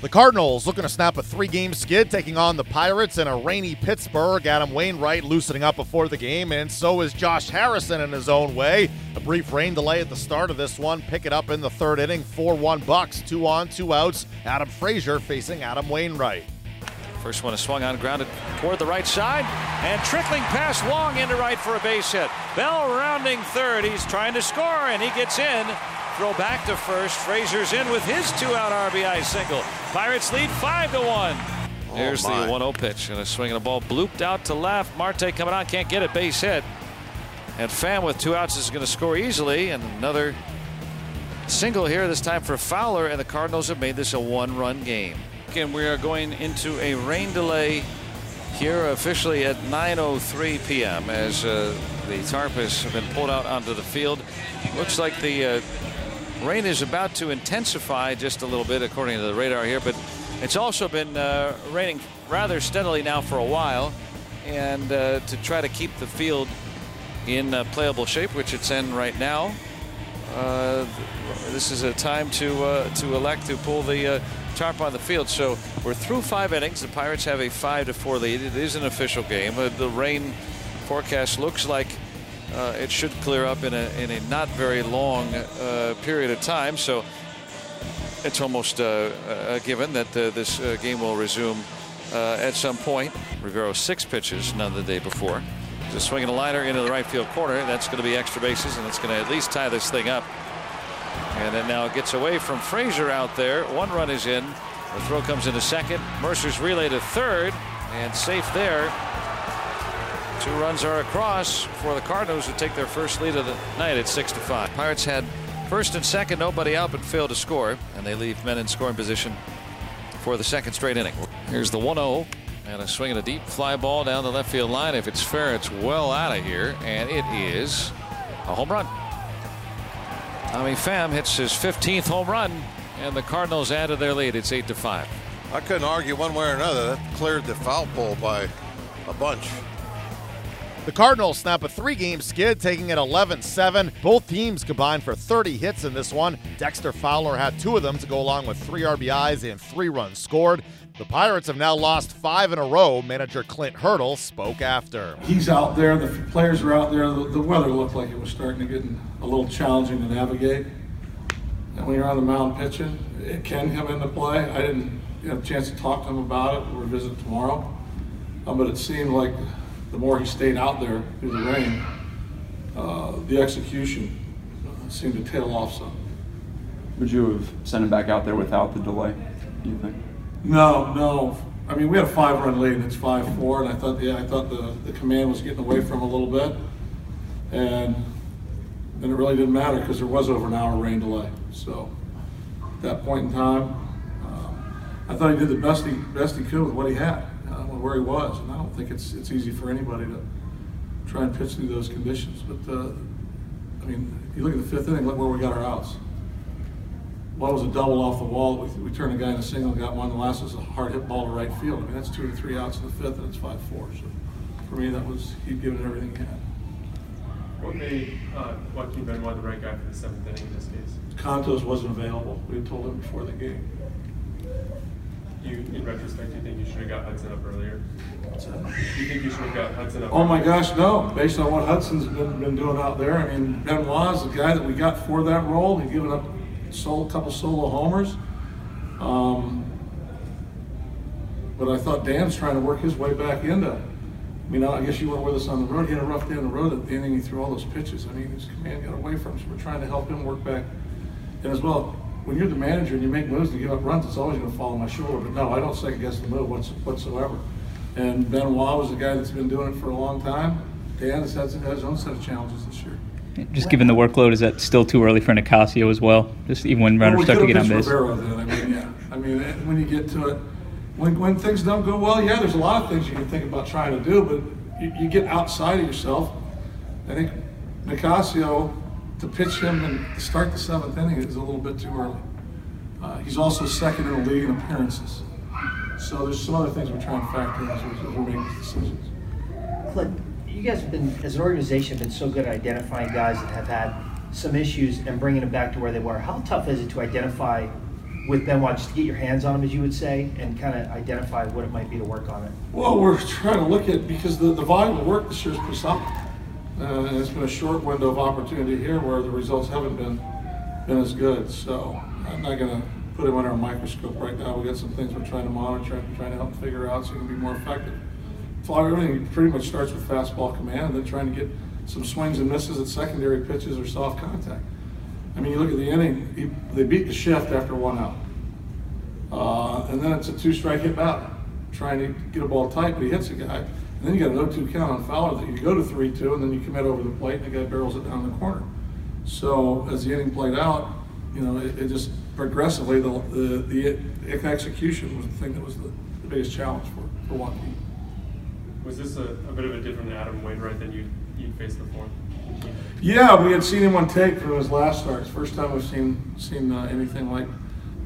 The Cardinals looking to snap a three game skid, taking on the Pirates in a rainy Pittsburgh. Adam Wainwright loosening up before the game, and so is Josh Harrison in his own way. A brief rain delay at the start of this one. Pick it up in the third inning. 4 1 Bucks, two on, two outs. Adam Frazier facing Adam Wainwright. First one is swung on, grounded toward the right side, and trickling past long into right for a base hit. Bell rounding third. He's trying to score, and he gets in. Throw back to first. Frazier's in with his two-out RBI single. Pirates lead five to one. Oh, Here's the 1-0 pitch, and a swing and a ball blooped out to left. Marte coming on, can't get it, base hit. And Pham with two outs is going to score easily, and another single here this time for Fowler, and the Cardinals have made this a one-run game. And we are going into a rain delay here officially at 9:03 p.m. as uh, the tarp has been pulled out onto the field. Looks like the uh, rain is about to intensify just a little bit according to the radar here, but it's also been uh, raining rather steadily now for a while, and uh, to try to keep the field in uh, playable shape, which it's in right now. Uh, this is a time to uh, to elect to pull the uh, tarp on the field. So we're through five innings. The Pirates have a five to four lead. It is an official game. The rain forecast looks like uh, it should clear up in a in a not very long uh, period of time. So it's almost uh, a given that uh, this uh, game will resume uh, at some point. Rivero six pitches, none the day before. Just swinging a liner into the right field corner. That's going to be extra bases, and it's going to at least tie this thing up. And it now it gets away from Frazier out there. One run is in. The throw comes into second. Mercer's relay to third, and safe there. Two runs are across for the Cardinals who take their first lead of the night at six to five. Pirates had first and second, nobody out, but failed to score, and they leave men in scoring position for the second straight inning. Here's the 1-0. And a swing and a deep fly ball down the left field line. If it's fair, it's well out of here. And it is a home run. Tommy Pham hits his 15th home run, and the Cardinals add to their lead. It's 8 to 5. I couldn't argue one way or another. That cleared the foul pole by a bunch. The Cardinals snap a three game skid, taking it 11 7. Both teams combined for 30 hits in this one. Dexter Fowler had two of them to go along with three RBIs and three runs scored. The Pirates have now lost five in a row. Manager Clint Hurdle spoke after. He's out there, the players are out there. The, the weather looked like it was starting to get a little challenging to navigate. And when you're on the mound pitching, it can come into play. I didn't have a chance to talk to him about it. We'll visit tomorrow. Uh, but it seemed like the more he stayed out there through the rain, uh, the execution uh, seemed to tail off some. Would you have sent him back out there without the delay, do you think? No, no. I mean, we had a five-run lead, and it's five-four, and I thought, yeah, I thought the, the command was getting away from him a little bit. And then it really didn't matter because there was over an hour rain delay. So at that point in time, um, I thought he did the best he, best he could with what he had, where he was. And I don't think it's, it's easy for anybody to try and pitch through those conditions. But, uh, I mean, you look at the fifth inning, look where we got our outs. One was a double off the wall. We, we turned a guy in a single, got one. The last was a hard hit ball to right field. I mean, that's two or three outs in the fifth, and it's five four. So for me, that was he'd given everything he had. What made uh, Joaquin Benoit the right guy for the seventh inning in this case? Kontos wasn't available. We had told him before the game. You, in retrospect, do you think you should have got Hudson up earlier? Do you think you should have got Hudson up? Oh my earlier? gosh, no! Based on what Hudson's been, been doing out there, I mean, Benoit's the guy that we got for that role. He's given up a couple solo homers. Um, but I thought Dan's trying to work his way back into. I mean, I guess you weren't with us on the road. He had a rough day on the road at the inning. He threw all those pitches. I mean, his command got away from him. So we're trying to help him work back. And as well, when you're the manager and you make moves and give up runs, it's always going to fall on my shoulder. But no, I don't second guess the move whatsoever. And Ben Benoit was the guy that's been doing it for a long time. Dan has had his own set of challenges this year. Just given the workload, is that still too early for Nicasio as well? Just even when Well, runners we start to get on base. Rivero then. I mean, yeah. I mean, eh, when you get to it, when, when things don't go well, yeah, there's a lot of things you can think about trying to do, but you, you get outside of yourself. I think Nicasio, to pitch him and to start the seventh inning is a little bit too early. Uh, he's also second in the league in appearances. So there's some other things we're trying to factor in as we, as we make these decisions. Clint, you guys have been, as an organization, been so good at identifying guys that have had some issues and bringing them back to where they were. How tough is it to identify with Benoit, just to get your hands on him, as you would say, and kind of identify what it might be to work on it? Well, we're trying to look at, because the, the volume of work this year is pretty something. Uh, and it's been a short window of opportunity here where the results haven't been, been as good. So I'm not gonna put him under a microscope right now. We got some things we're trying to monitor and trying to help figure out so he can be more effective. Fly, everything pretty much starts with fastball command and then trying to get some swings and misses at secondary pitches or soft contact. I mean, you look at the inning, he, they beat the shift after one out. Uh, and then it's a two strike hit batter, trying to get a ball tight, but he hits a guy. And then you got an 0 2 count on Fowler that you go to 3 2, and then you commit over the plate, and the guy barrels it down the corner. So as the inning played out, you know, it, it just progressively, the, the, the execution was the thing that was the, the biggest challenge for, for Joaquin. Was this a, a bit of a different Adam Wainwright than you you faced before? Yeah, we had seen him on tape from his last start. It's the first time we've seen seen uh, anything like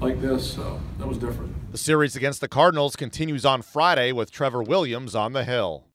like this, so that was different. The series against the Cardinals continues on Friday with Trevor Williams on the hill.